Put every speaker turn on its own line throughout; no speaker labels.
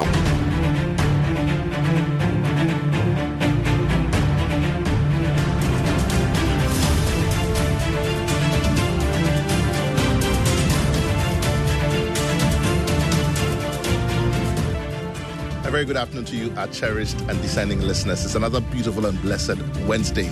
A very good afternoon to you, our cherished and discerning listeners. It's another beautiful and blessed Wednesday.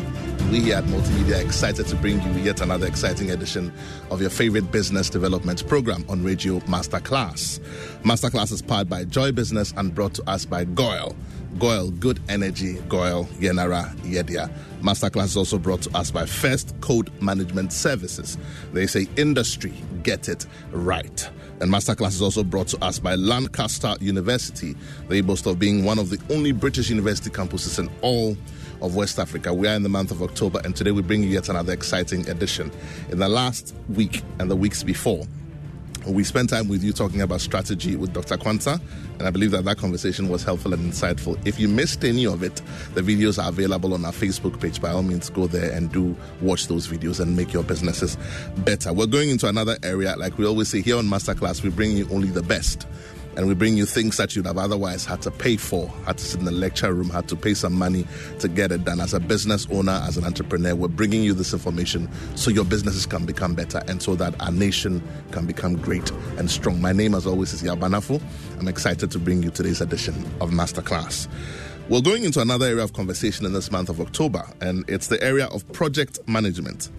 We here at Multimedia excited to bring you yet another exciting edition of your favorite business development program on Radio Masterclass. Masterclass is powered by Joy Business and brought to us by GOIL. GOIL, good energy, GOIL, Yenara, Yedia. Masterclass is also brought to us by First Code Management Services. They say industry, get it right. And Masterclass is also brought to us by Lancaster University. They boast of being one of the only British university campuses in all of West Africa. We are in the month of October, and today we bring you yet another exciting edition. In the last week and the weeks before, we spent time with you talking about strategy with Dr. Quanta, and I believe that that conversation was helpful and insightful. If you missed any of it, the videos are available on our Facebook page. By all means, go there and do watch those videos and make your businesses better. We're going into another area, like we always say here on Masterclass, we bring you only the best. And we bring you things that you'd have otherwise had to pay for, had to sit in the lecture room, had to pay some money to get it done. As a business owner, as an entrepreneur, we're bringing you this information so your businesses can become better and so that our nation can become great and strong. My name, as always, is Yabanafu. I'm excited to bring you today's edition of Masterclass. We're going into another area of conversation in this month of October, and it's the area of project management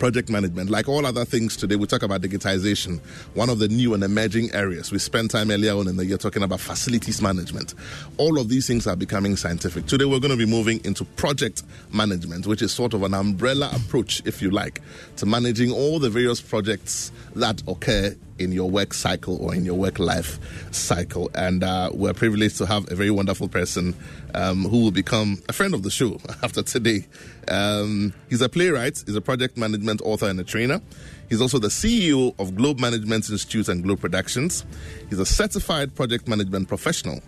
project management. Like all other things today, we talk about digitization, one of the new and emerging areas. We spent time earlier on in the year talking about facilities management. All of these things are becoming scientific. Today, we're going to be moving into project management, which is sort of an umbrella approach, if you like, to managing all the various projects that occur in your work cycle or in your work life cycle. And uh, we're privileged to have a very wonderful person um, who will become a friend of the show after today. Um, he's a playwright, he's a project management author and a trainer. He's also the CEO of Globe Management Institute and Globe Productions. He's a certified project management professional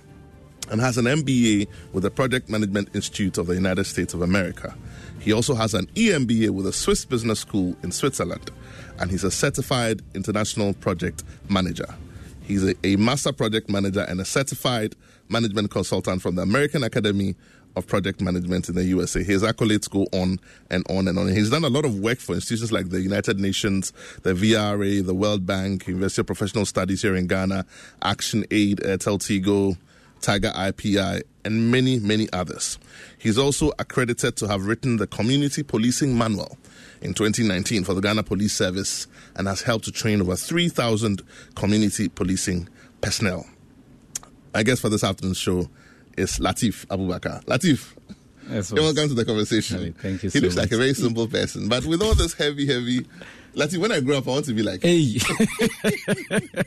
and has an MBA with the Project Management Institute of the United States of America. He also has an EMBA with the Swiss Business School in Switzerland and he's a certified international project manager. He's a, a, master project manager and a certified management consultant from the American Academy of Project Management in the USA. His accolades go on and on and on. He's done a lot of work for institutions like the United Nations, the VRA, the World Bank, University of Professional Studies here in Ghana, Action Aid, Tigo, Tiger IPI, and many, many others. He's also accredited to have written the Community Policing Manual in 2019 for the Ghana Police Service and has helped to train over 3,000 community policing personnel. I guess for this afternoon's show is Latif Abubakar. Latif, yes, welcome to the conversation.
Thank you.
He
so
looks
much.
like a very simple person, but with all this heavy, heavy. Latif, when I grow up, I want to be like.
Hey.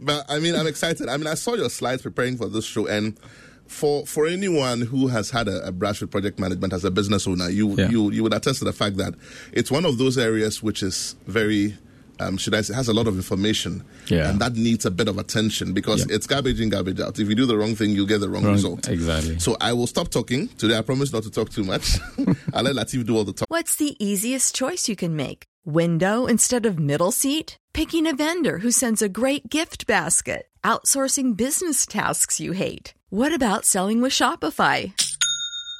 but I mean, I'm excited. I mean, I saw your slides preparing for this show, and for for anyone who has had a, a brush with project management as a business owner, you
Yeah.
you you would attest to the fact that it's one of those areas which is very. Um, should I say has a lot of information,
Yeah.
and that needs a bit of attention because
Yeah.
it's garbage in, garbage out. If you do the wrong thing, you get the wrong,
Wrong-
result.
exactly.
So I will stop talking today. I promise not to talk too much. I'll let Latif do all the talk.
What's the easiest choice you can make? Window instead of middle seat? Picking a vendor who sends a great gift basket? Outsourcing business tasks you hate? What about selling with Shopify?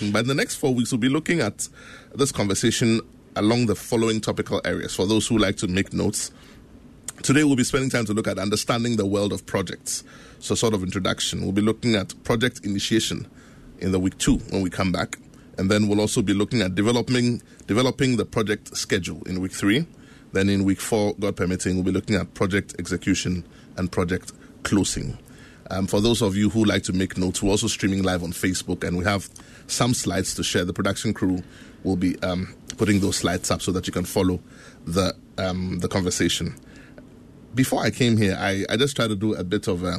But in the next four weeks, we'll be looking at this conversation along the following topical areas for those who like to make notes. Today, we'll be spending time to look at understanding the world of projects. So, sort of introduction. We'll be looking at project initiation in the week two when we come back. And then we'll also be looking at developing developing the project schedule in week three. Then in week four, God permitting, we'll be looking at project execution and project closing. Um, for those of you who like to make notes, we're also streaming live on Facebook, and we have some slides to share. The production crew will be um, putting those slides up so that you can follow the um, the conversation. Before I came here, I, I just tried to do a bit of a,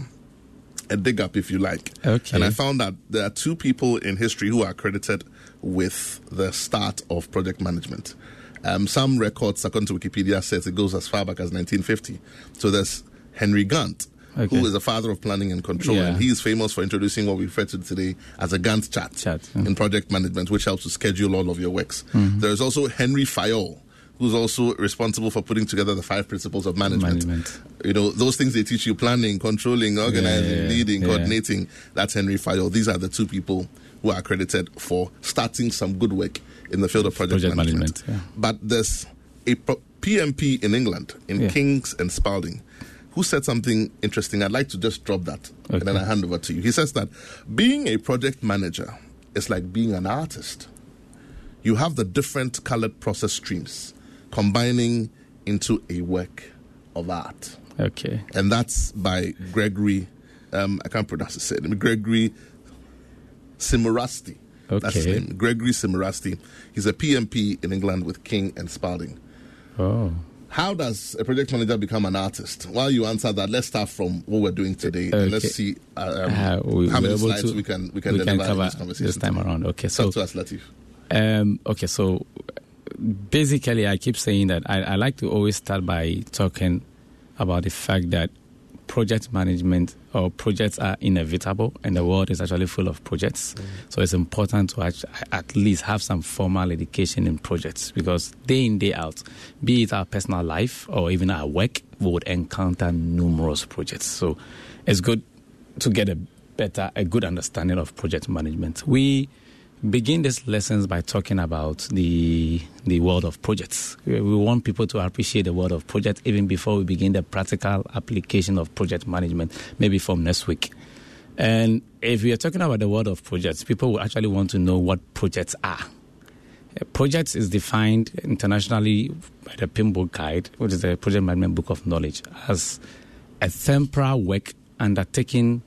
a dig up, if you like.
Okay.
And I found that there are two people in history who are credited with the start of project management. Um, some records, according to Wikipedia, says it goes as far back as 1950. So there's Henry Gantt,
Okay.
who is the father of planning and control,
Yeah.
and he is famous for introducing what we refer to today as a Gantt chart,
Chart,
in project management, which helps to schedule all of your works.
Mm-hmm.
There is also Henry Fayol, who's also responsible for putting together the five principles of management.
Management.
You know, those things they teach you planning, controlling, organizing,
Yeah, yeah,
leading, coordinating. That's Henry Fayol. These are the two people who are accredited for starting some good work in the field of project,
Project
management.
management.
But there's a pro- PMP in England, in
Yeah.
Kings and Spalding, who said something interesting. I'd like to just drop that and then I hand over to you. He says that being a project manager is like being an artist. You have the different colored process streams combining into a work of art.
Okay.
And that's by Gregory, um, I can't pronounce his name, Gregory Simorasti. That's his
Okay.
name. Gregory Simorasti. He's a PMP in England with King and Spalding.
Oh.
How does a project manager become an artist? While you answer that, let's start from what we're doing today. And let's see uh, um,
Uh, we-
how many slides
to-
we can we can
we can
deliver
cover
this conversation
this time around. Okay,
Talk
so
to us, Latif.
Um, okay, so basically, I keep saying that I, I like to always start by talking about the fact that project management or projects are inevitable, and the world is actually full of projects. Mm. So it's important to at least have some formal education in projects because day in day out, be it our personal life or even our work, we would encounter numerous projects. So it's good to get a better, a good understanding of project management. We begin these lessons by talking about the the world of projects. We want people to appreciate the world of projects even before we begin the practical application of project management, maybe from next week. And if we are talking about the world of projects, people will actually want to know what projects are. Uh, Projects is defined internationally by the PMBOK Guide, which is the Project Management Book of Knowledge, as a temporal work undertaken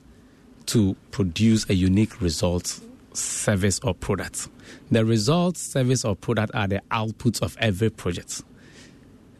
to produce a unique result, service, or product. The results, service, or product are the outputs of every project.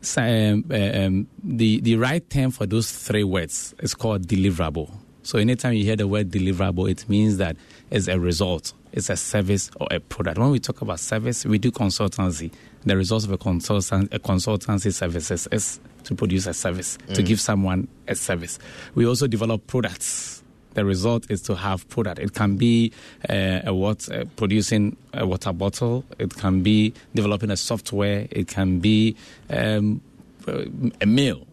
So, um, uh, um, the, the right term for those three words is called deliverable. So anytime you hear the word deliverable, it means that it's a result, it's a service or a product. When we talk about service, we do consultancy. The result of a consultant, a consultancy services is to produce a service, to give someone a service. We also develop products. The result is to have product. It can be uh, a what uh, producing a water bottle. It can be developing a software. It can be um, a meal.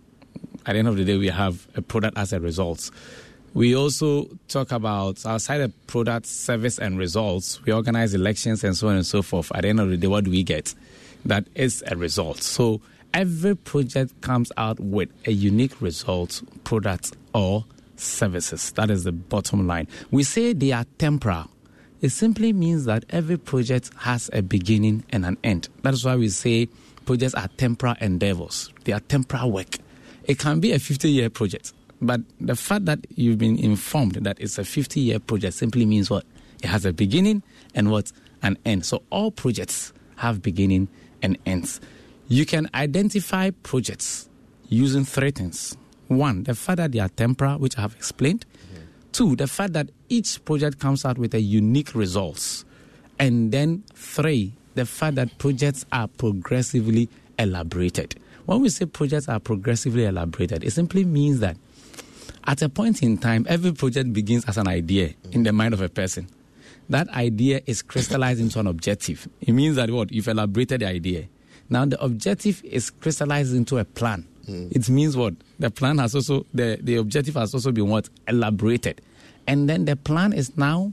At the end of the day, we have a product as a result. We also talk about outside of product, service, and results. We organize elections and so on and so forth. At the end of the day, what do we get? That is a result. So every project comes out with a unique result, product, or services. That is the bottom line. We say they are temporal. It simply means that every project has a beginning and an end. That is why we say projects are temporal endeavors. They are temporal work. It can be a 50 year project, but the fact that you've been informed that it's a 50 year project simply means what? It has a beginning and what? An end. So all projects have beginning and ends. You can identify projects using three things. One, the fact that they are temporal, which I have explained. Two, the fact that each project comes out with a unique results. And then three, the fact that projects are progressively elaborated. When we say projects are progressively elaborated, it simply means that at a point in time, every project begins as an idea in the mind of a person. That idea is crystallized into an objective. It means that what? You've elaborated the idea. Now the objective is crystallized into a plan. Mm. It means what? The plan has also the, the objective has also been what? Elaborated. And then the plan is now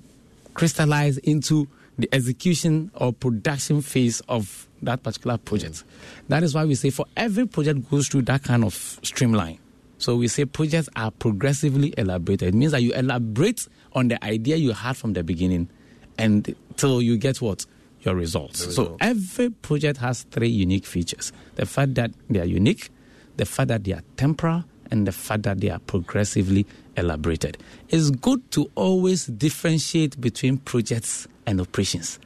crystallized into the execution or production phase of that particular project. Mm. That is why we say for every project goes through that kind of streamline. So we say projects are progressively elaborated. It means that you elaborate on the idea you had from the beginning and till you get what? Your results. So every project has three unique features. The fact that they are unique, the fact that they are temporal, and the fact that they are progressively elaborated. It's good to always differentiate between projects and operations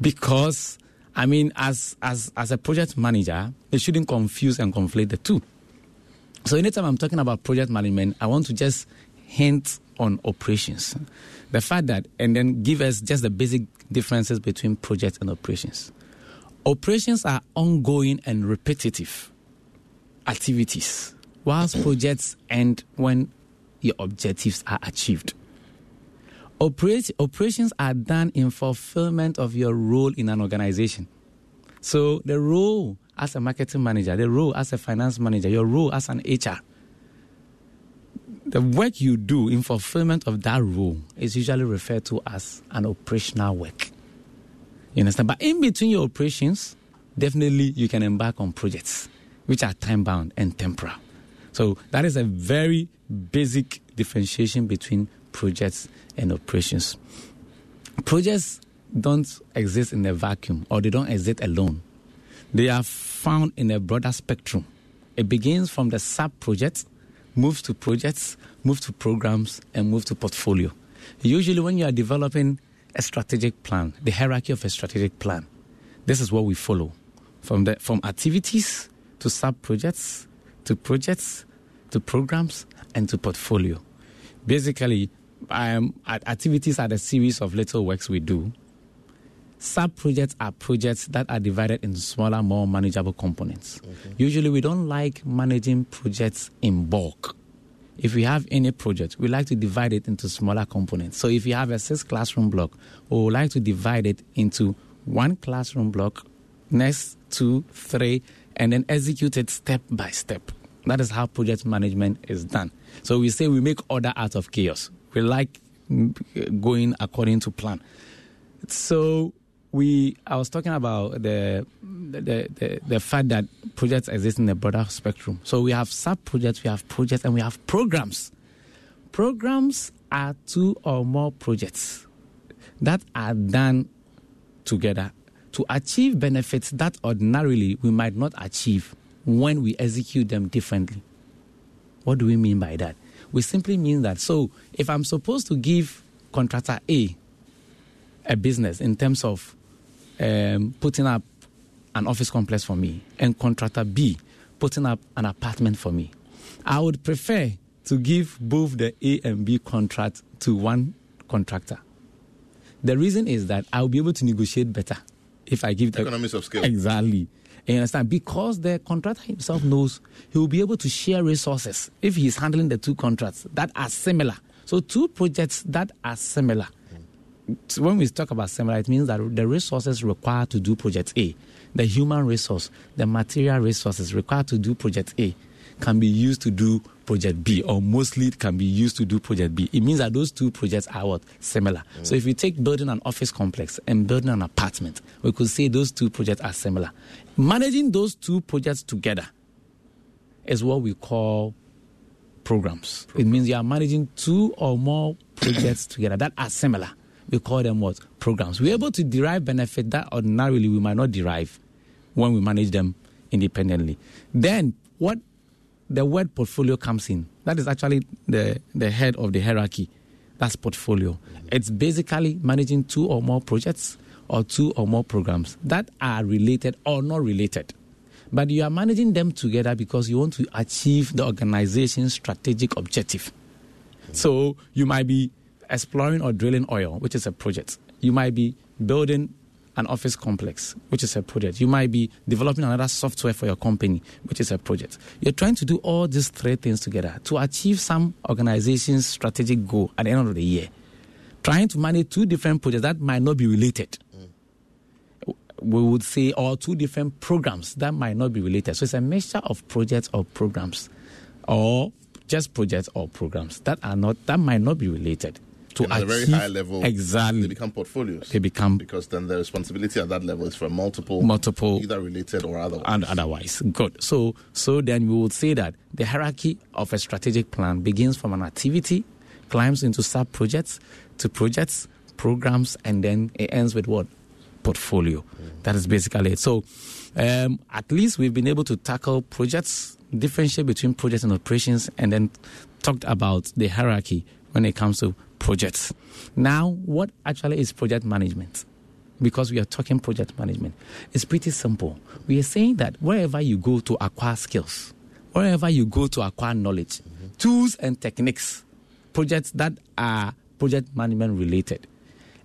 because I mean, as as as a project manager, you shouldn't confuse and conflate the two. So anytime I'm talking about project management, I want to just hint on operations, the fact that, and then give us just the basic differences between projects and operations. Operations are ongoing and repetitive activities, whilst projects end when your objectives are achieved. Operations are done in fulfillment of your role in an organization. So the role as a marketing manager, the role as a finance manager, your role as an HR. The work you do in fulfillment of that role is usually referred to as an operational work. You understand? But in between your operations, definitely you can embark on projects which are time bound and temporal. So that is a very basic differentiation between projects and operations. Projects don't exist in a vacuum or they don't exist alone. They are found in a broader spectrum. It begins from the sub projects, moves to projects, moves to programs, and moves to portfolio. Usually, when you are developing a strategic plan, the hierarchy of a strategic plan, this is what we follow from, the, from activities to sub projects to projects to programs and to portfolio. Basically, um, activities are the series of little works we do. Sub projects are projects that are divided into smaller, more manageable components. Okay. Usually, we don't like managing projects in bulk. If we have any project, we like to divide it into smaller components. So, if you have a six classroom block, we would like to divide it into one classroom block, next two, three, and then execute it step by step. That is how project management is done. So we say we make order out of chaos. We like mm, going according to plan. So we, I was talking about the the, the, the fact that projects exist in a broader spectrum. So we have sub projects, we have projects, and we have programs. Programs are two or more projects that are done together to achieve benefits that ordinarily we might not achieve when we execute them differently. What do we mean by that? We simply mean that so if I'm supposed to give contractor A a business in terms of um, putting up an office complex for me and contractor B putting up an apartment for me, I would prefer to give both the A and B contract to one contractor. The reason is that I'll be able to negotiate better if I give
the economies of scale.
Exactly. You understand? Because the contractor himself knows he will be able to share resources if he's handling the two contracts that are similar. So, two projects that are similar. So when we talk about similar, it means that the resources required to do project A, the human resource, the material resources required to do project A, can be used to do project B, or mostly it can be used to do project B. It means that those two projects are what similar. Mm. So if you take building an office complex and building an apartment, we could say those two projects are similar. Managing those two projects together is what we call programs. It means you are managing two or more projects together that are similar. We call them what? Programs. We're able to derive benefit that ordinarily we might not derive when we manage them independently. Then what the word portfolio comes in. That is actually the, the head of the hierarchy. That's portfolio. It's basically managing two or more projects or two or more programs that are related or not related. But you are managing them together because you want to achieve the organization's strategic objective. So you might be exploring or drilling oil, which is a project. You might be building an office complex, which is a project. You might be developing another software for your company, which is a project. You're trying to do all these three things together to achieve some organization's strategic goal at the end of the year. Trying to manage two different projects that might not be related. We would say, or two different programs that might not be related. So it's a mixture of projects or programs, or just projects or programs that are not that might not be related
to at a very high level.
Exactly,
they become portfolios.
They become
because then the responsibility at that level is for multiple,
multiple,
either related or otherwise.
And otherwise, good. So, so then we would say that the hierarchy of a strategic plan begins from an activity, climbs into sub projects, to projects, programs, and then it ends with what portfolio. Mm. That is basically it. So, um, at least we've been able to tackle projects, differentiate between projects and operations, and then talked about the hierarchy when it comes to projects. Now, what actually is project management? Because we are talking project management. It's pretty simple. We are saying that wherever you go to acquire skills, wherever you go to acquire knowledge, mm-hmm. tools and techniques, projects that are project management related,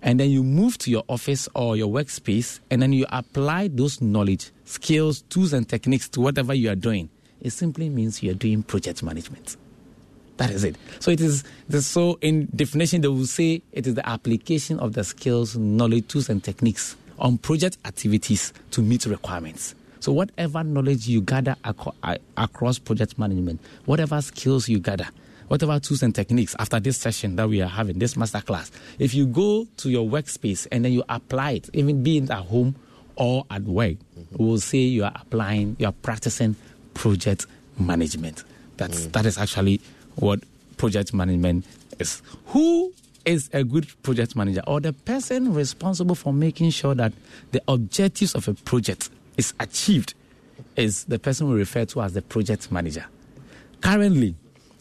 and then you move to your office or your workspace, and then you apply those knowledge, skills, tools, and techniques to whatever you are doing, it simply means you are doing project management. That is it. So it is the so in definition they will say it is the application of the skills, knowledge, tools, and techniques on project activities to meet requirements. So whatever knowledge you gather aco- across project management, whatever skills you gather, whatever tools and techniques after this session that we are having, this masterclass, if you go to your workspace and then you apply it, even being at home or at work, mm-hmm. we will say you are applying, you are practicing project management. That's mm. that is actually what project management is. Who is a good project manager or the person responsible for making sure that the objectives of a project is achieved is the person we refer to as the project manager. Currently,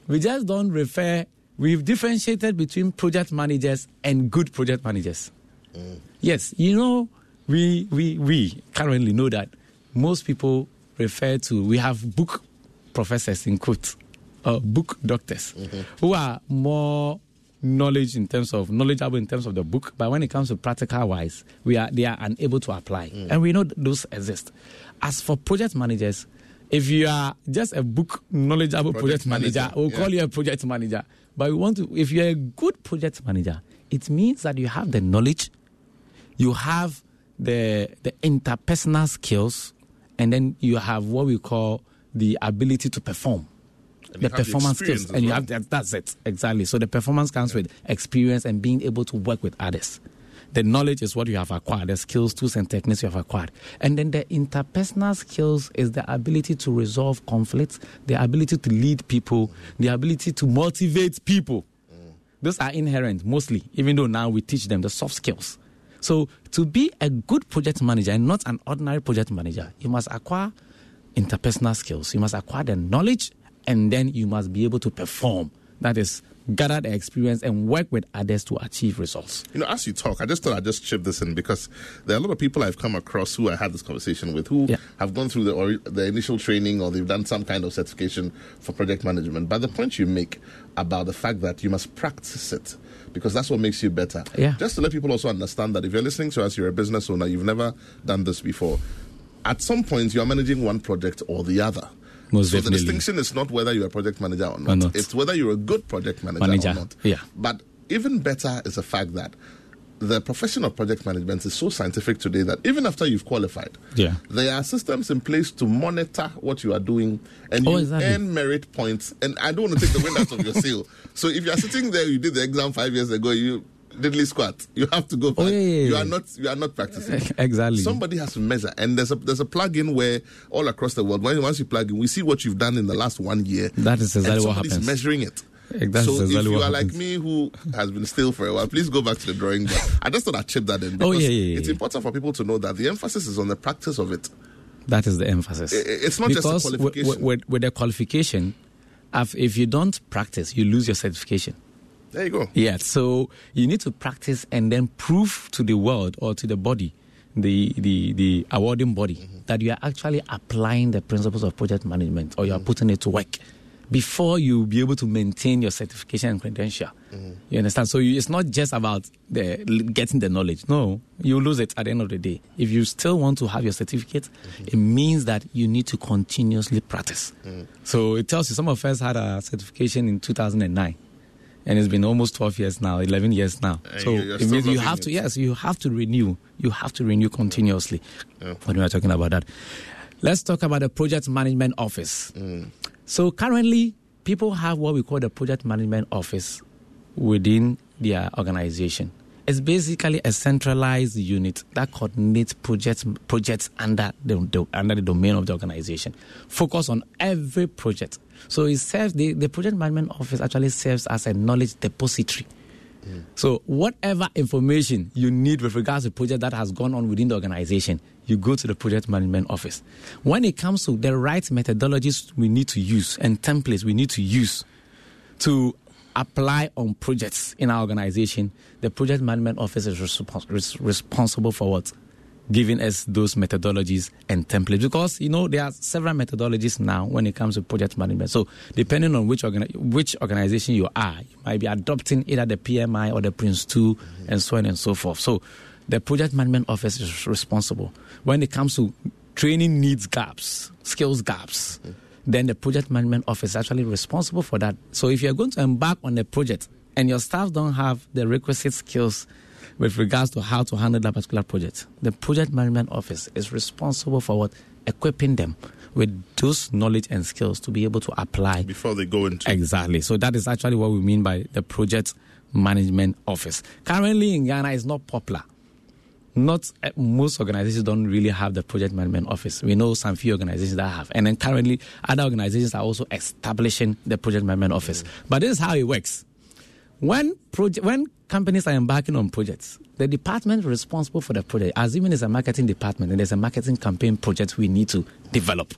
we just don't refer, we've differentiated between project managers and good project managers. Mm. Yes, you know, we, we, we currently know that most people refer to, we have book professors in quotes, uh, book doctors, mm-hmm. who are more knowledge in terms of knowledgeable in terms of the book, but when it comes to practical wise, we are they are unable to apply, mm. and we know those exist. As for project managers, if you are just a book knowledgeable project, project manager, manager, we'll yeah. call you a project manager. But we want to, if you're a good project manager, it means that you have the knowledge, you have the the interpersonal skills, and then you have what we call the ability to perform the performance the skills, and well. you have that, that's it exactly. So the performance comes yeah. with experience and being able to work with others. The knowledge is what you have acquired, the skills, tools, and techniques you have acquired. And then the interpersonal skills is the ability to resolve conflicts, the ability to lead people, the ability to motivate people. Mm. Those are inherent mostly, even though now we teach them the soft skills. So to be a good project manager and not an ordinary project manager, you must acquire interpersonal skills. You must acquire the knowledge and then you must be able to perform. That is, gather the experience and work with others to achieve results.
You know, as you talk, I just thought I'd just chip this in because there are a lot of people I've come across who I had this conversation with who yeah. have gone through the, or the initial training or they've done some kind of certification for project management. But the point you make about the fact that you must practice it because that's what makes you better.
Yeah.
Just to let people also understand that if you're listening to us, you're a business owner, you've never done this before. At some point, you are managing one project or the other.
Most
so
definitely.
the distinction is not whether you're a project manager or not. or not. It's whether you're a good project manager,
manager,
or not.
Yeah.
But even better is the fact that the profession of project management is so scientific today that even after you've qualified,
yeah.
there are systems in place to monitor what you are doing and oh, you exactly. earn merit points. And I don't want to take the wind out of your sail. So if you are sitting there, you did the exam five years ago, you diddly squat. You have to go.
Oh, yeah, yeah,
You are not. You are not practicing.
Exactly.
Somebody has to measure, and there's a there's a plug-in where all across the world, when, once you plug in, we see what you've done in the last one year.
That is exactly what happens.
measuring it.
That's
so
exactly
if you
are
like me who has been still for a while, please go back to the drawing board. I just thought I'd chip that in oh,
because oh, yeah, yeah,
it's important for people to know that the emphasis is on the practice of it.
That is the emphasis.
It's not
because
just a qualification.
With, with, with the qualification, if you don't practice, you lose your certification.
There you go.
Yeah, so you need to practice and then prove to the world or to the body, the the, the awarding body, mm-hmm. that you are actually applying the principles of project management or you are mm-hmm. putting it to work before you be able to maintain your certification and credential. Mm-hmm. You understand? So you, it's not just about the getting the knowledge. No, you lose it at the end of the day. If you still want to have your certificate, mm-hmm. it means that you need to continuously practice. Mm-hmm. So it tells you some of us had a certification in 2009 and it's been almost 12 years now 11 years now
and
so it means you have to yes you have to renew you have to renew continuously yeah. when we are talking about that let's talk about the project management office mm. so currently people have what we call the project management office within their organization it's basically a centralized unit that coordinates projects projects under the, the, under the domain of the organization. Focus on every project. So it serves the, the project management office actually serves as a knowledge depository. So whatever information you need with regards to project that has gone on within the organization, you go to the project management office. When it comes to the right methodologies we need to use and templates we need to use to apply on projects in our organization, the project management office is respons- responsible for what? Giving us those methodologies and templates because you know there are several methodologies now when it comes to project management. So depending on which organi- which organization you are, you might be adopting either the PMI or the PRINCE2, mm-hmm. and so on and so forth. So the project management office is responsible when it comes to training needs gaps, skills gaps. Mm-hmm then the project management office is actually responsible for that. So if you're going to embark on a project and your staff don't have the requisite skills with regards to how to handle that particular project. The project management office is responsible for what equipping them with those knowledge and skills to be able to apply
before they go into
exactly. So that is actually what we mean by the project management office. Currently in Ghana, it's not popular. Not uh, most organizations don't really have the project management office. We know some few organizations that have, and then currently other organizations are also establishing the project management office. Mm-hmm. But this is how it works. When project, when companies are embarking on projects, the department responsible for the project, assuming it's a marketing department and there's a marketing campaign project we need to develop,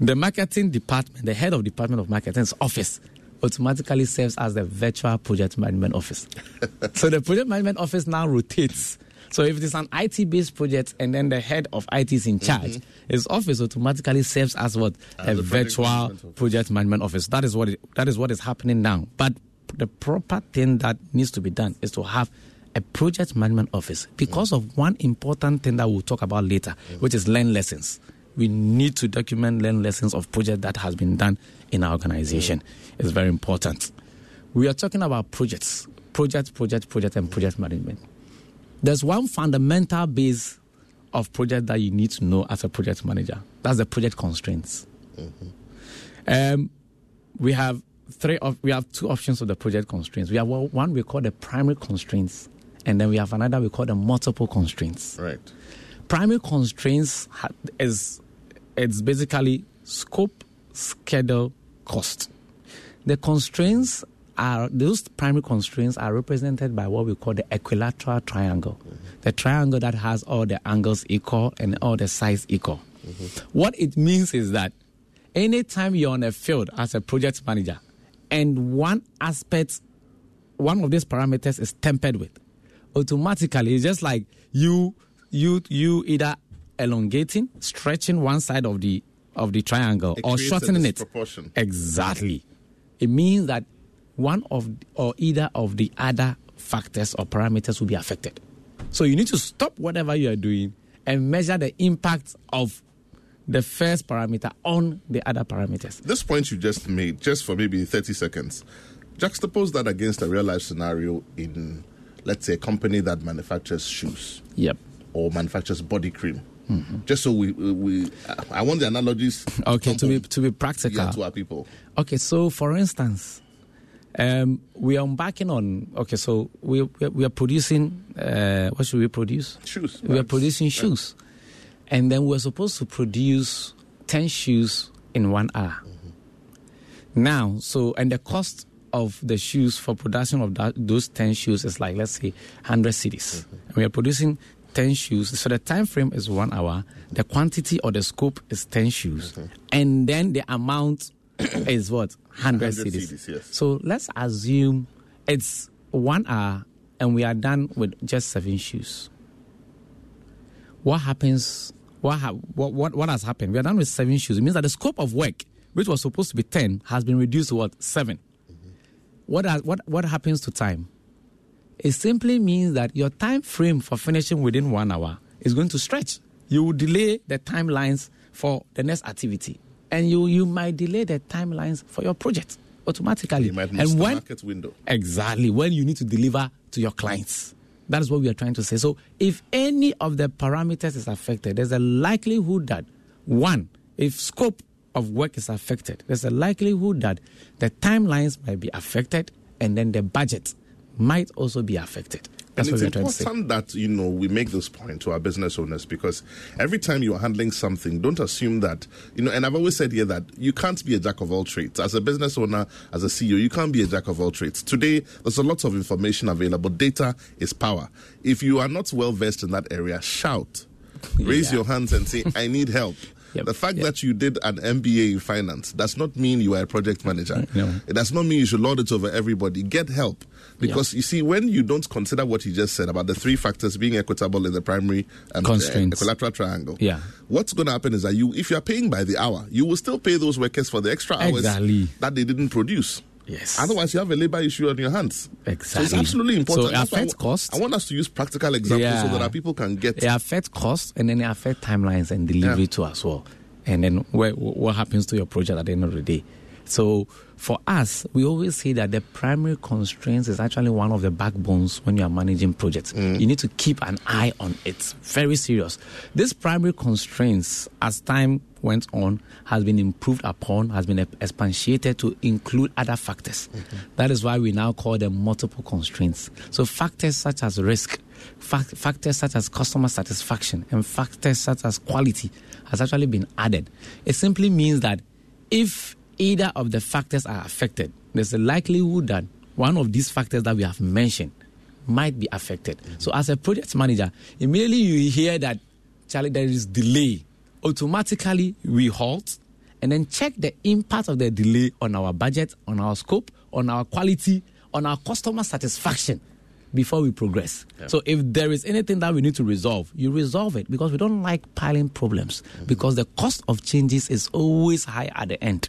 the marketing department, the head of department of marketing's office automatically serves as the virtual project management office. so the project management office now rotates. So if it is an IT based project and then the head of IT is in charge, mm-hmm. his office automatically serves as what as a virtual project management, project management office. That is what it, that is what is happening now. But the proper thing that needs to be done is to have a project management office because of one important thing that we'll talk about later, which is learn lessons. We need to document learn lessons of project that has been done in our organization. It's very important. We are talking about projects, project, project, project, and project management. There's one fundamental base of project that you need to know as a project manager. That's the project constraints. Mm-hmm. Um, we have three of we have two options of the project constraints. We have one we call the primary constraints, and then we have another we call the multiple constraints.
Right.
Primary constraints is it's basically scope, schedule, cost. The constraints are those primary constraints are represented by what we call the equilateral triangle, mm-hmm. the triangle that has all the angles equal and all the sides equal. Mm-hmm. What it means is that anytime you're on a field as a project manager and one aspect, one of these parameters is tempered with, automatically it's just like you you you either elongating, stretching one side of the of the triangle
it
or shortening it.
Exactly.
It means that one of or either of the other factors or parameters will be affected. So you need to stop whatever you are doing and measure the impact of the first parameter on the other parameters.
This point you just made, just for maybe 30 seconds, juxtapose that against a real life scenario in, let's say, a company that manufactures shoes.
Yep.
Or manufactures body cream. Mm-hmm. Just so we, we, I want the analogies.
Okay, to be to be practical
to our people.
Okay, so for instance, um, we are embarking on. Okay, so we we are producing. Uh, what should we produce?
Shoes.
We are producing shoes, and then we're supposed to produce ten shoes in one hour. Mm-hmm. Now, so and the cost of the shoes for production of that, those 10 shoes is like let's say 100 cedis. mm-hmm. we are producing 10 shoes. So the time frame is one hour. The quantity or the scope is 10 shoes. Mm-hmm. And then the amount is what? 100, 100 cedis.
yes.
So let's assume it's one hour and we are done with just seven shoes. What happens? What, ha- what, what, what has happened? We are done with seven shoes. It means that the scope of work, which was supposed to be 10, has been reduced to what? 7. Mm-hmm. What, has, what, what happens to time? It simply means that your time frame for finishing within one hour is going to stretch. You will delay the timelines for the next activity, and you you might delay the timelines for your project automatically.
You might miss
and
the
when,
market window.
Exactly when you need to deliver to your clients. That is what we are trying to say. So, if any of the parameters is affected, there's a likelihood that one, if scope of work is affected, there's a likelihood that the timelines might be affected, and then the budget might also be affected. That's
and
it's
important that you know we make this point to our business owners because every time you are handling something, don't assume that you know. And I've always said here that you can't be a jack of all trades. As a business owner, as a CEO, you can't be a jack of all trades. Today, there's a lot of information available. Data is power. If you are not well versed in that area, shout, raise yeah. your hands, and say, "I need help." Yep. The fact yep. that you did an MBA in finance does not mean you are a project manager. No. It does not mean you should lord it over everybody. Get help. Because you see, when you don't consider what you just said about the three factors being equitable in the primary um,
constraints,
uh, equilateral triangle,
yeah,
what's going to happen is that you, if you are paying by the hour, you will still pay those workers for the extra hours
exactly.
that they didn't produce.
Yes.
Otherwise, you have a labor issue on your hands.
Exactly.
So it's absolutely important.
So it affects cost.
I want us to use practical examples yeah. so that our people can get.
It affects cost and then it affects timelines and delivery yeah. too as well. And then where, what happens to your project at the end of the day. So for us, we always say that the primary constraints is actually one of the backbones when you are managing projects. Mm. You need to keep an eye on it. Very serious. This primary constraints, as time went on, has been improved upon, has been expatiated to include other factors. Mm-hmm. That is why we now call them multiple constraints. So factors such as risk, factors such as customer satisfaction, and factors such as quality has actually been added. It simply means that if either of the factors are affected, there's a likelihood that one of these factors that we have mentioned might be affected. Mm-hmm. So, as a project manager, immediately you hear that, Charlie, there is delay, automatically we halt and then check the impact of the delay on our budget, on our scope, on our quality, on our customer satisfaction before we progress. Yeah. So if there is anything that we need to resolve, you resolve it because we don't like piling problems mm-hmm. because the cost of changes is always high at the end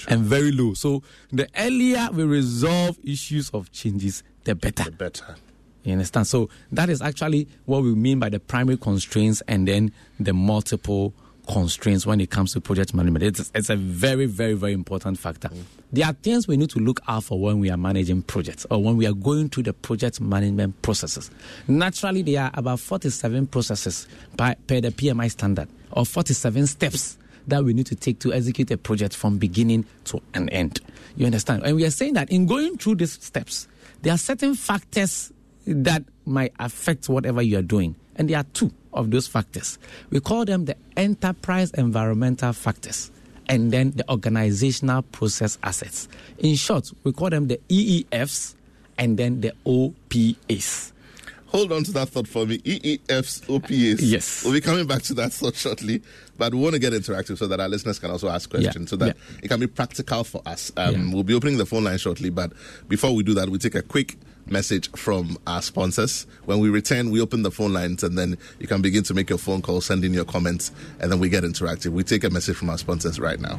True. and very low. So the earlier we resolve issues of changes, the better.
The better.
You understand? So that is actually what we mean by the primary constraints and then the multiple constraints when it comes to project management. It's, it's a very, very, very important factor. Mm. There are things we need to look out for when we are managing projects or when we are going through the project management processes. Naturally, there are about 47 processes by, per the PMI standard or 47 steps that we need to take to execute a project from beginning to an end. You understand? And we are saying that in going through these steps, there are certain factors that might affect whatever you are doing. And there are two of those factors. We call them the enterprise environmental factors and then the organizational process assets. In short, we call them the EEFs and then the OPAs.
Hold on to that thought for me. EEFs, OPAs.
Yes.
We'll be coming back to that thought shortly, but we want to get interactive so that our listeners can also ask questions yeah. so that yeah. it can be practical for us. Um, yeah. We'll be opening the phone line shortly, but before we do that, we take a quick message from our sponsors. When we return, we open the phone lines and then you can begin to make your phone calls, send in your comments, and then we get interactive. We take a message from our sponsors right now.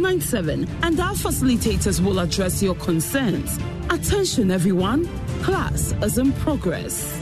97 and our facilitators will address your concerns. Attention everyone, class is in progress.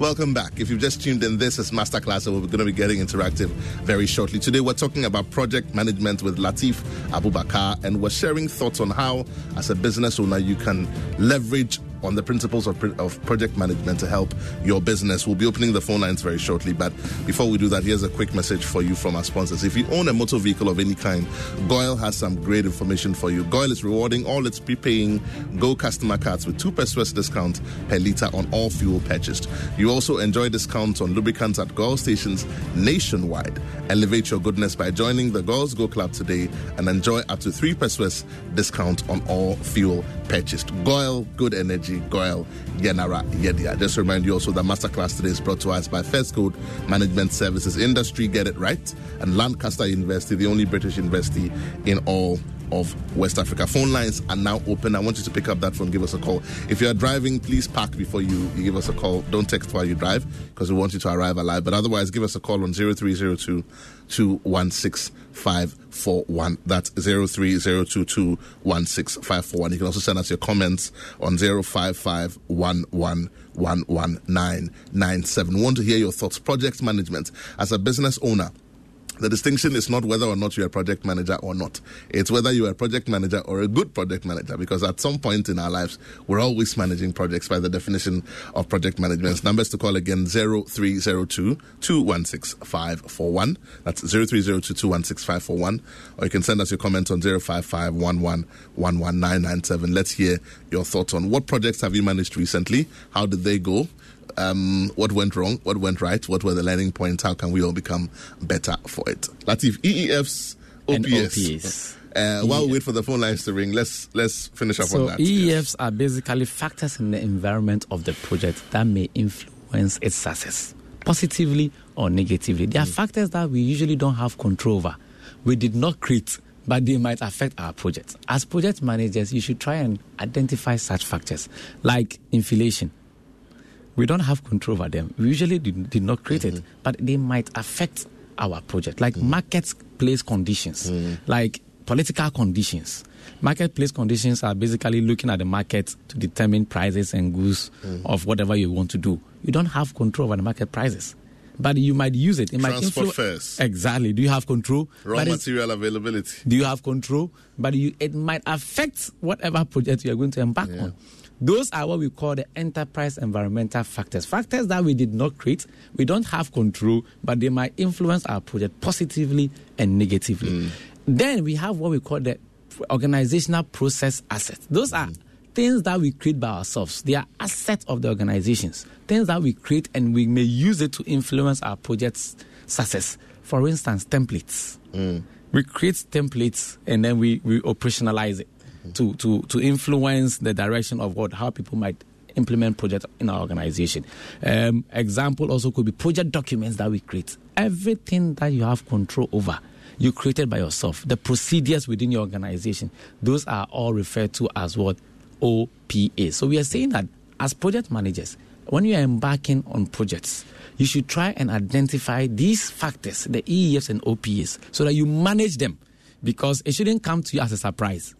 Welcome back. If you've just tuned in, this is Masterclass, and we're going to be getting interactive very shortly. Today, we're talking about project management with Latif Abubakar, and we're sharing thoughts on how, as a business owner, you can leverage on the principles of, of project management to help your business. We'll be opening the phone lines very shortly. But before we do that, here's a quick message for you from our sponsors. If you own a motor vehicle of any kind, GOIL has some great information for you. GOIL is rewarding all its prepaying Go customer cards with 2 Swiss discount per litre on all fuel purchased. You also enjoy discounts on lubricants at GOIL stations nationwide. Elevate your goodness by joining the GOIL's Go Club today and enjoy up to 3 Swiss discount on all fuel purchased. GOIL, good energy GOIL Yenara Yedia. Just remind you also that Masterclass today is brought to us by First Code Management Services Industry, Get It Right, and Lancaster University, the only British university in all of West Africa. Phone lines are now open. I want you to pick up that phone, give us a call. If you are driving, please park before you, you give us a call. Don't text while you drive because we want you to arrive alive. But otherwise, give us a call on 0302 216 That's 0302 216 541. You can also send us your comments on 055 Want to hear your thoughts. Project management. As a business owner, the distinction is not whether or not you're a project manager or not. It's whether you're a project manager or a good project manager, because at some point in our lives, we're always managing projects by the definition of project management. Numbers to call again 0302 216 541. That's 0302 216 541. Or you can send us your comments on 055 Let's hear your thoughts on what projects have you managed recently? How did they go? Um, what went wrong, what went right, what were the learning points, how can we all become better for it. Latif, EEFs,
OPAs.
Uh, while we wait for the phone lines to ring, let's let's finish up
so
on that.
EEFs
yes.
are basically factors in the environment of the project that may influence its success, positively or negatively. They are mm. factors that we usually don't have control over. We did not create, but they might affect our project. As project managers, you should try and identify such factors like inflation. We don't have control over them. We usually did, did not create mm-hmm. it, but they might affect our project, like mm. marketplace conditions, mm. like political conditions. Marketplace conditions are basically looking at the market to determine prices and goods mm. of whatever you want to do. You don't have control over the market prices, but you might use it. It
Transport
might
influence.
Exactly. Do you have control?
Raw material availability.
Do you have control? But you, it might affect whatever project you are going to embark yeah. on. Those are what we call the enterprise environmental factors. Factors that we did not create, we don't have control, but they might influence our project positively and negatively. Mm. Then we have what we call the organizational process assets. Those are things that we create by ourselves. They are assets of the organizations, things that we create and we may use it to influence our project's success. For instance, templates. Mm. We create templates and then we, we operationalize it to, to, to influence the direction of what how people might implement projects in our organization. Um, example also could be project documents that we create. Everything that you have control over you created by yourself, the procedures within your organization, those are all referred to as what OPA. So we are saying that as project managers, when you are embarking on projects, you should try and identify these factors, the EEFs and OPAs, so that you manage them because it shouldn't come to you as a surprise.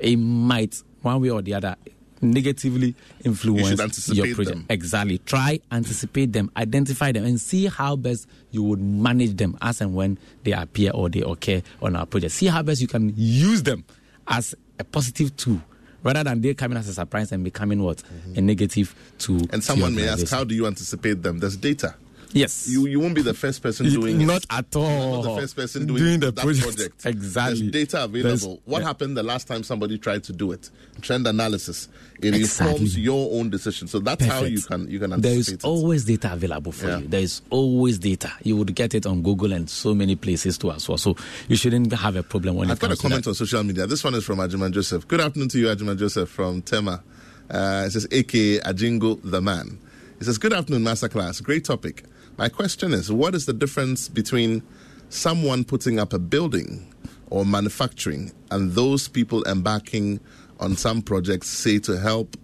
It might, one way or the other, negatively influence
you
your project.
Them.
Exactly. Try anticipate them, identify them, and see how best you would manage them as and when they appear or they occur on our project. See how best you can use them as a positive tool rather than they coming as a surprise and becoming what mm-hmm. a negative tool.
And someone may ask, how do you anticipate them? There's data.
Yes.
You you won't be the first person doing it.
not
it.
at all.
not the first person doing,
doing the
that
project.
project.
Exactly.
There's data available. There's, what
yeah.
happened the last time somebody tried to do it? Trend analysis. It
exactly.
informs your own decision. So that's
Perfect.
how you can you can
There is
it.
always data available for
Yeah.
you. There is always data. You would get it on Google and so many places too as well. So you shouldn't have a problem when
I've
it
got a comment on social media. This one is from Ajiman Joseph. Good afternoon to you, Ajiman Joseph from Tema. Uh, it says, aka Ajingo the man. It says, Good afternoon, Masterclass. Great topic. My question is, what is the difference between someone putting up a building or manufacturing and those people embarking on some projects, say to help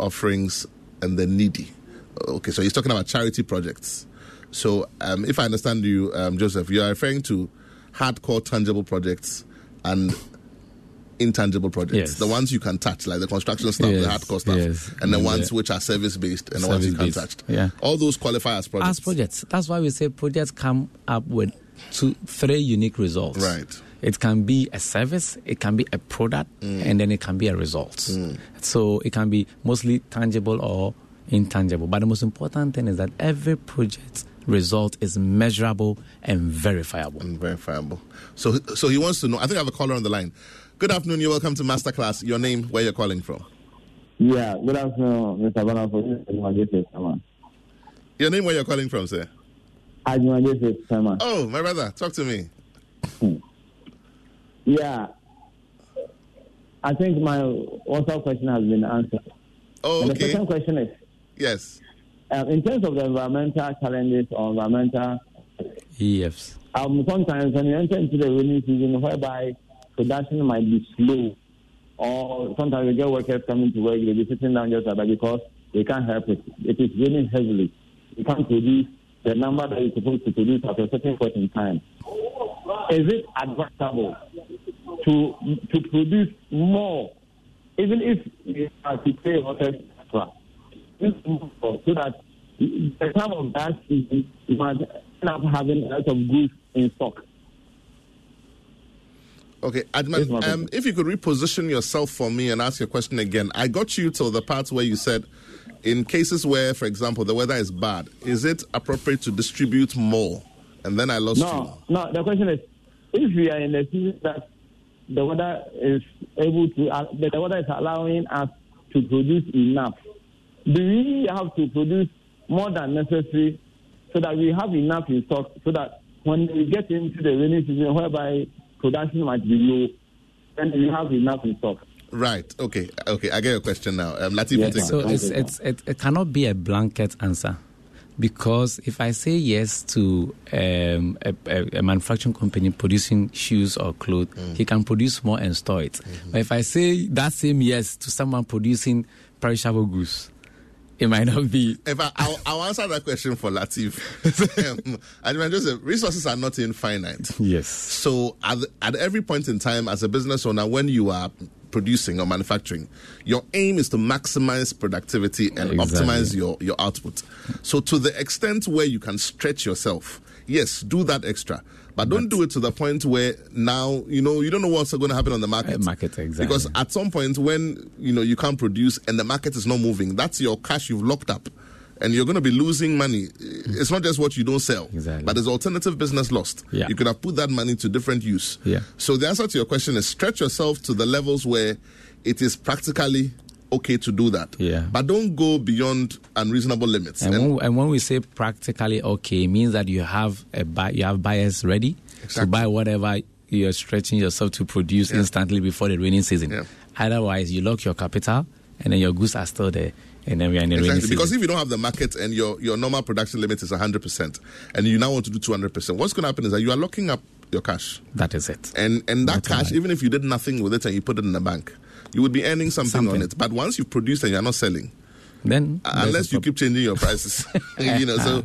offerings and the needy? Okay, so he's talking about charity projects. So, um, if I understand you, um, Joseph, you are referring to hardcore tangible projects and intangible projects.
Yes.
The ones you can touch, like the construction stuff, the
Yes,
hardcore stuff,
yes.
and the
Mm,
ones
yeah.
which are service based and the ones you can't touch.
Yeah.
All those qualify as projects.
As projects. That's why we say projects come up with two, three unique results.
Right.
It can be a service, it can be a product, and then it can be a result. So it can be mostly tangible or intangible. But the most important thing is that every project result is measurable and verifiable.
and verifiable. So, so he wants to know. I think I have a caller on the line. Good afternoon. You're welcome to Masterclass. Your name, where you're calling from.
Yeah, good afternoon, Mr. Bonafo.
Your name, where you're calling from, sir.
Ajumade Sama.
Oh, my brother, talk to me.
Yeah, I think my WhatsApp question has been answered.
Oh,
And the second question is,
Yes.
um, in terms of the environmental challenges or environmental,
EFs.
um, sometimes when you enter into the rainy season, whereby production might be slow, or sometimes you get workers coming to work, they'll be sitting down just that because they can't help it. It is raining heavily. You can't produce the number that you're supposed to produce at a certain point in time. Is it advisable to to produce more, even if you have to pay workers extra? So that the time of that season, you might end up having a lot of goods in stock.
Okay, Adman, um, if you could reposition yourself for me and ask your question again. I got you to the part where you said, in cases where, for example, the weather is bad, is it appropriate to distribute more? And then I lost
No, no. The question is, if we are in a season that the weather is able to, uh, the weather is allowing us to produce enough, do we have to produce more than necessary so that we have enough in stock so that when we get into the rainy season whereby production might be low, then we have enough in stock.
Right. Okay. Okay. I get your question now. Um, Latif,
yes. so it's, it's, it, it cannot be a blanket answer because if I say yes to um, a, a, a, manufacturing company producing shoes or clothes, mm. he can produce more and store it. Mm-hmm. But if I say that same yes to someone producing perishable goods, it might not be.
If I, I'll, I'll answer that question for Latif. um, and Joseph, resources are not infinite.
Yes.
So at, at every point in time, as a business owner, when you are producing or manufacturing, your aim is to maximize productivity and exactly. optimize your, your output. So to the extent where you can stretch yourself, yes, do that extra. But don't do it to the point where now you know you don't know what's going to happen on the market.
Market exactly.
Because at some point when you know you can't produce and the market is not moving, that's your cash you've locked up, and you're going to be losing money. It's not just what you don't sell,
exactly.
but there's alternative business lost.
Yeah.
You could have put that money to different use.
Yeah.
So the answer to your question is stretch yourself to the levels where it is practically okay to do that.
Yeah.
But don't go beyond unreasonable limits.
And, and, when, and when we say practically okay, it means that you have a buy, you have buyers ready exactly. to buy whatever you're stretching yourself to produce yeah. instantly before the rainy season.
Yeah.
Otherwise, you lock your capital and then your goods are still there. And then we are in the exactly. rainy season.
Because if you don't have the market and your, your normal production limit is 100%, and you now want to do 200%, what's going to happen is that you are locking up your cash.
That is it.
And and that That's cash, right. even if you did nothing with it and you put it in the bank, you would be earning something, something. on it. But once you've produced and you're not selling,
then
uh, unless you keep changing your prices, you know, so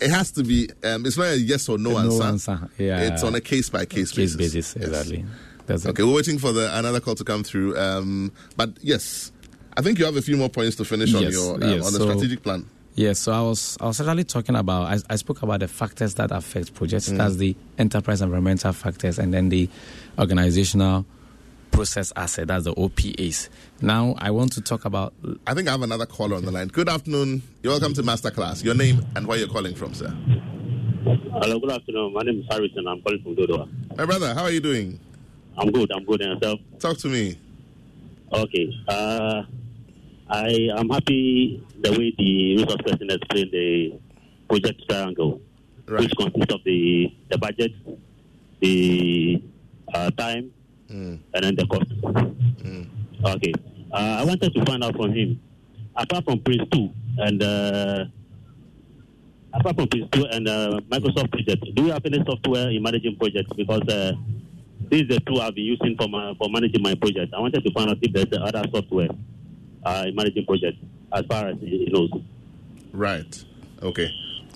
it has to be. Um, it's not a yes or no,
no
answer.
answer. Yeah,
it's on a case by case basis.
basis. Exactly. Yes.
okay, we're waiting for the another call to come through. Um, but yes, I think you have a few more points to finish on your um,
yes.
on the
so,
strategic plan.
Yes, so I was I was actually talking about I, I spoke about the factors that affect projects. Mm. That's the enterprise environmental factors, and then the organizational process asset. That's the OPAs. Now I want to talk about.
I think I have another caller on the line. Good afternoon. You're welcome to Masterclass. Your name and where you're calling from, sir.
Hello. Good afternoon. My name is Harrison. I'm calling from Dodowa.
My brother, how are you doing?
I'm good. I'm good. And yourself?
Talk to me.
Okay. Uh, I am happy the way the resource person explained the project triangle, right. which consists of the the budget, the uh, time, mm. and then the cost. Mm. Okay. Uh, I wanted to find out from him, apart from PRINCE2 and uh, apart from PRINCE2 and uh, Microsoft project, do you have any software in managing projects? Because uh, this is the tool I've been using for, my, for managing my project. I wanted to find out if there's other software uh, in managing projects as far as he knows.
Right. Okay.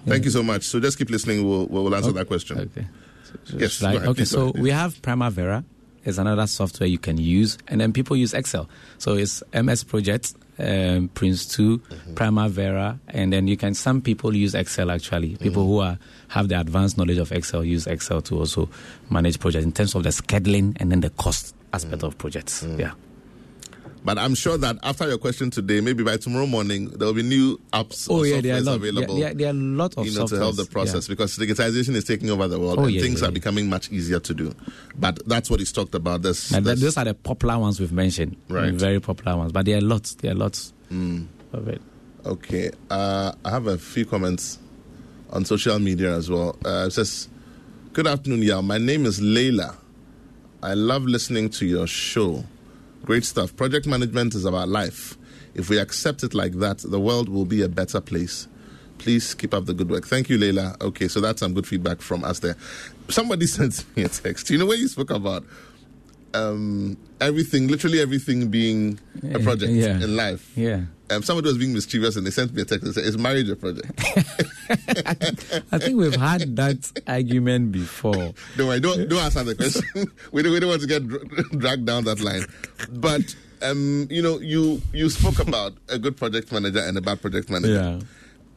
Thank you so much. So just keep listening. We'll, we'll answer
okay.
that question.
Okay.
So, yes.
Right.
Ahead,
okay. So we have Primavera. Is another software you can use, and then people use Excel. So it's MS Project, um, PRINCE2 mm-hmm. Primavera, and then you can. Some people use Excel actually. People mm-hmm. who are have the advanced knowledge of Excel use Excel to also manage projects in terms of the scheduling and then the cost aspect mm-hmm. of projects.
Mm.
Yeah.
But I'm sure that after your question today, maybe by tomorrow morning, there will be new apps
oh,
or
yeah, there are lot,
available.
Yeah, there are a lot of
you know, to help the process
yeah.
because digitization is taking over the world
oh,
and
yeah,
things
yeah,
are becoming much easier to do. But that's what he's talked about. This,
this those are the popular ones we've mentioned.
Right.
Very popular ones. But there are lots. There are lots
mm.
of it.
Okay. Uh, I have a few comments on social media as well. Uh, it says, Good afternoon, y'all. My name is Layla. I love listening to your show. Great stuff. Project management is about life. If we accept it like that, the world will be a better place. Please keep up the good work. Thank you, Leila. Okay, so that's some good feedback from us there. Somebody sent me a text. You know where you spoke about um, everything, literally everything being a project
yeah.
in life.
Yeah.
Um, somebody was being mischievous and they sent me a text and said, Is marriage a project?
I think we've had that argument before.
No, I don't, don't answer the question. we, don't, we don't want to get dragged down that line. But, um, you know, you, you spoke about a good project manager and a bad project manager.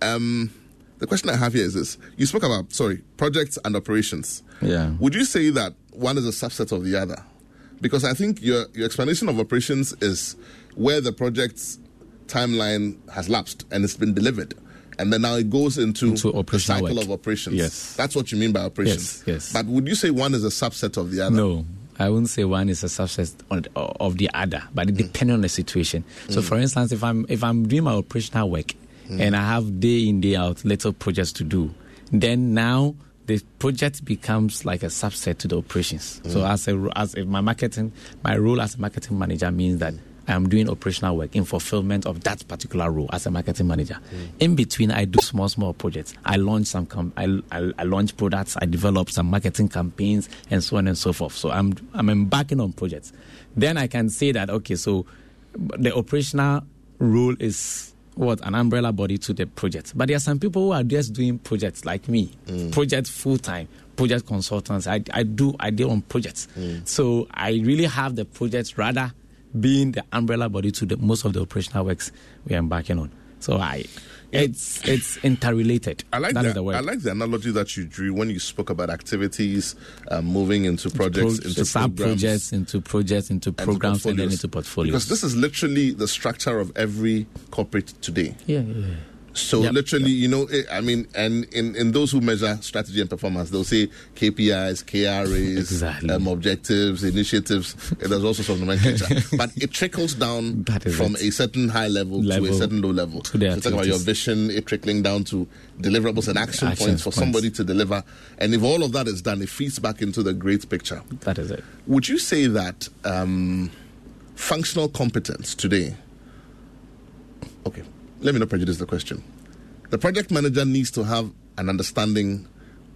Yeah.
Um, the question I have here is this. You spoke about, sorry, projects and operations.
Yeah.
Would you say that one is a subset of the other? Because I think your, your explanation of operations is where the project's timeline has lapsed and it's been delivered. And then now it goes into,
into
the cycle
work.
of operations.
Yes.
That's what you mean by operations.
Yes, yes.
But would you say one is a subset of the other?
No. I wouldn't say one is a subset of the other, but it depends on the situation. So,
Mm.
for instance, if I'm if I'm doing my operational work mm. and I have day in day out little projects to do. Then now the project becomes like a subset to the operations. Mm. So as a as a, my marketing, my role as a marketing manager means that I am doing operational work in fulfillment of that particular role as a marketing manager. Mm. In between, I do small, small projects. I launch some, com- I, I, I, launch products. I develop some marketing campaigns, and so on and so forth. So I'm I'm embarking on projects. Then I can say that okay, so the operational role is what an umbrella body to the project. But there are some people who are just doing projects like me, mm. project full time, project consultants. I, I do I deal on projects. Mm. So I really have the projects rather being the umbrella body to the most of the operational works we are embarking on. So I it's it's interrelated.
I like that. that I like the analogy that you drew when you spoke about activities uh, moving into projects, Pro- into
sub projects, into projects, into programs, and then into portfolios.
Because this is literally the structure of every corporate today.
Yeah, yeah.
So yep. literally, you know, I mean, and in, in those who measure strategy and performance, they'll say KPIs, KRAs, exactly. um, objectives, initiatives. There's also some nomenclature, but it trickles down from it. a certain high level, level, to a certain low level. To so talk about your vision, it trickling down to deliverables and action, action points for points. somebody to deliver. And if all of that is done, it feeds back into the great picture.
That is it.
Would you say that um, functional competence today? Okay, let me not prejudice the question. The project manager needs to have an understanding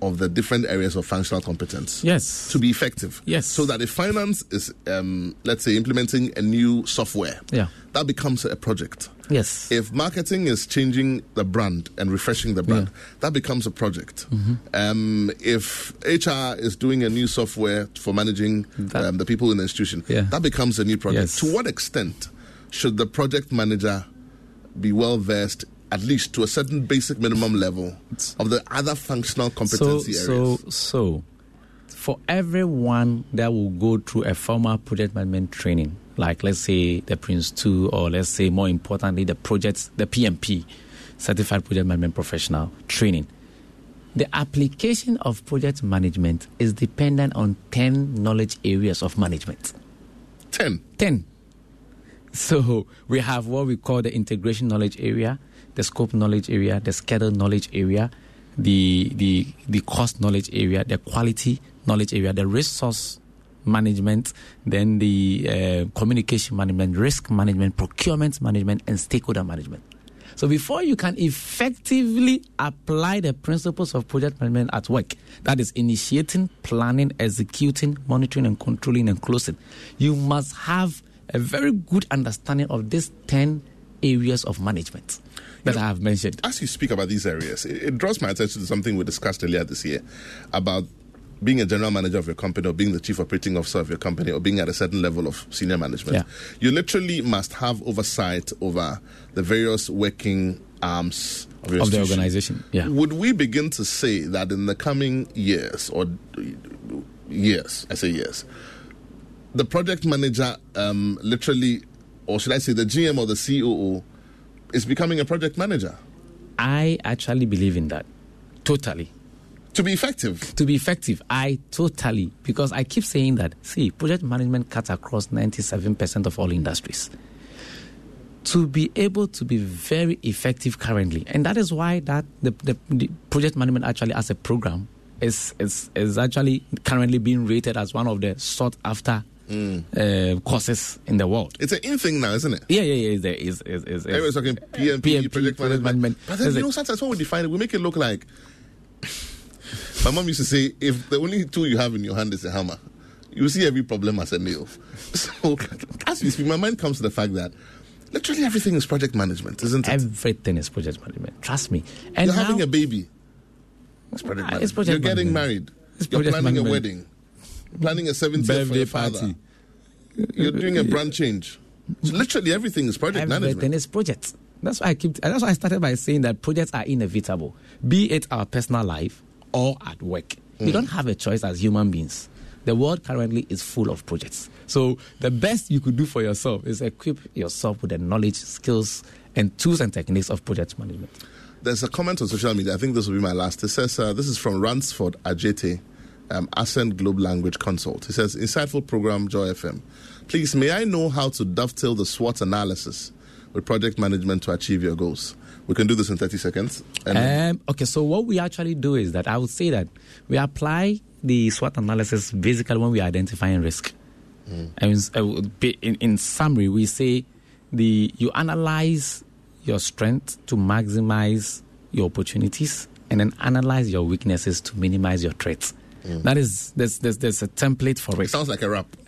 of the different areas of functional competence.
Yes.
To be effective.
Yes.
So that if finance is, um, let's say, implementing a new software,
yeah.
that becomes a project.
Yes.
If marketing is changing the brand and refreshing the brand, yeah. that becomes a project. Mm-hmm. Um, if HR is doing a new software for managing that, um, the people in the institution, yeah. that becomes a new project. Yes. To what extent should the project manager be well versed at least to a certain basic minimum level of the other functional competency
so,
areas.
So, so for everyone that will go through a formal project management training, like let's say the PRINCE2, or let's say more importantly, the projects, the PMP, Certified Project Management Professional training, the application of project management is dependent on 10 knowledge areas of management.
10?
10. So we have what we call the integration knowledge area, the scope knowledge area, the schedule knowledge area, the the the cost knowledge area, the quality knowledge area, the resource management, then the uh, communication management, risk management, procurement management, and stakeholder management. So before you can effectively apply the principles of project management at work, that is initiating, planning, executing, monitoring, and controlling and closing, you must have a very good understanding of these 10 areas of management that you know, I have mentioned.
As you speak about these areas, it, it, draws my attention to something we discussed earlier this year about being a general manager of your company or being the chief operating officer of your company or being at a certain level of senior management. Yeah. You literally must have oversight over the various working arms of,
of the organization. Yeah.
Would we begin to say that in the coming years or years, I say years, the project manager um, literally, or should I say the GM or the COO, is becoming a project manager.
I actually believe in that. Totally.
To be effective.
To be effective, I totally because I keep saying that. See, project management cuts across ninety-seven percent of all industries. To be able to be very effective currently, and that is why that the, the, the project management actually as a program is, is is actually currently being rated as one of the sought after mm. uh, courses in the world.
It's an in thing now, isn't it?
Yeah, yeah, yeah. There is, is, is,
Everyone's talking PMP, PMP project management. management. But then, you know, sometimes when we define it, we make it look like. My mom used to say, if the only tool you have in your hand is a hammer, you see every problem as a nail. So, as we speak, my mind comes to the fact that literally everything is project management, isn't it?
Everything is project management. Trust me.
And You're now, having a baby. It's project management. It's project You're getting married. It's You're planning management. a wedding planning a 70th birthday party. You're doing a brand change. So literally everything is project
everything
management.
Everything is projects. That's why I keep. That's why I started by saying that projects are inevitable, be it our personal life or at work. Mm. You don't have a choice as human beings. The world currently is full of projects. So the best you could do for yourself is equip yourself with the knowledge, skills, and tools and techniques of project management.
There's a comment on social media. I think this will be my last. It says uh, this is from Ransford Ajete um, Ascent Globe Language Consult. He says, insightful program, Joy FM. Please, may I know how to dovetail the SWOT analysis with project management to achieve your goals? We can do this in 30 seconds.
Um, okay, so what we actually do is that I would say that we apply the SWOT analysis basically when we are identifying risk. Mm. And in, in summary, we say the you analyze your strength to maximize your opportunities and then analyze your weaknesses to minimize your threats. Mm. That is, there's, there's, there's a template for it.
it sounds like a rap.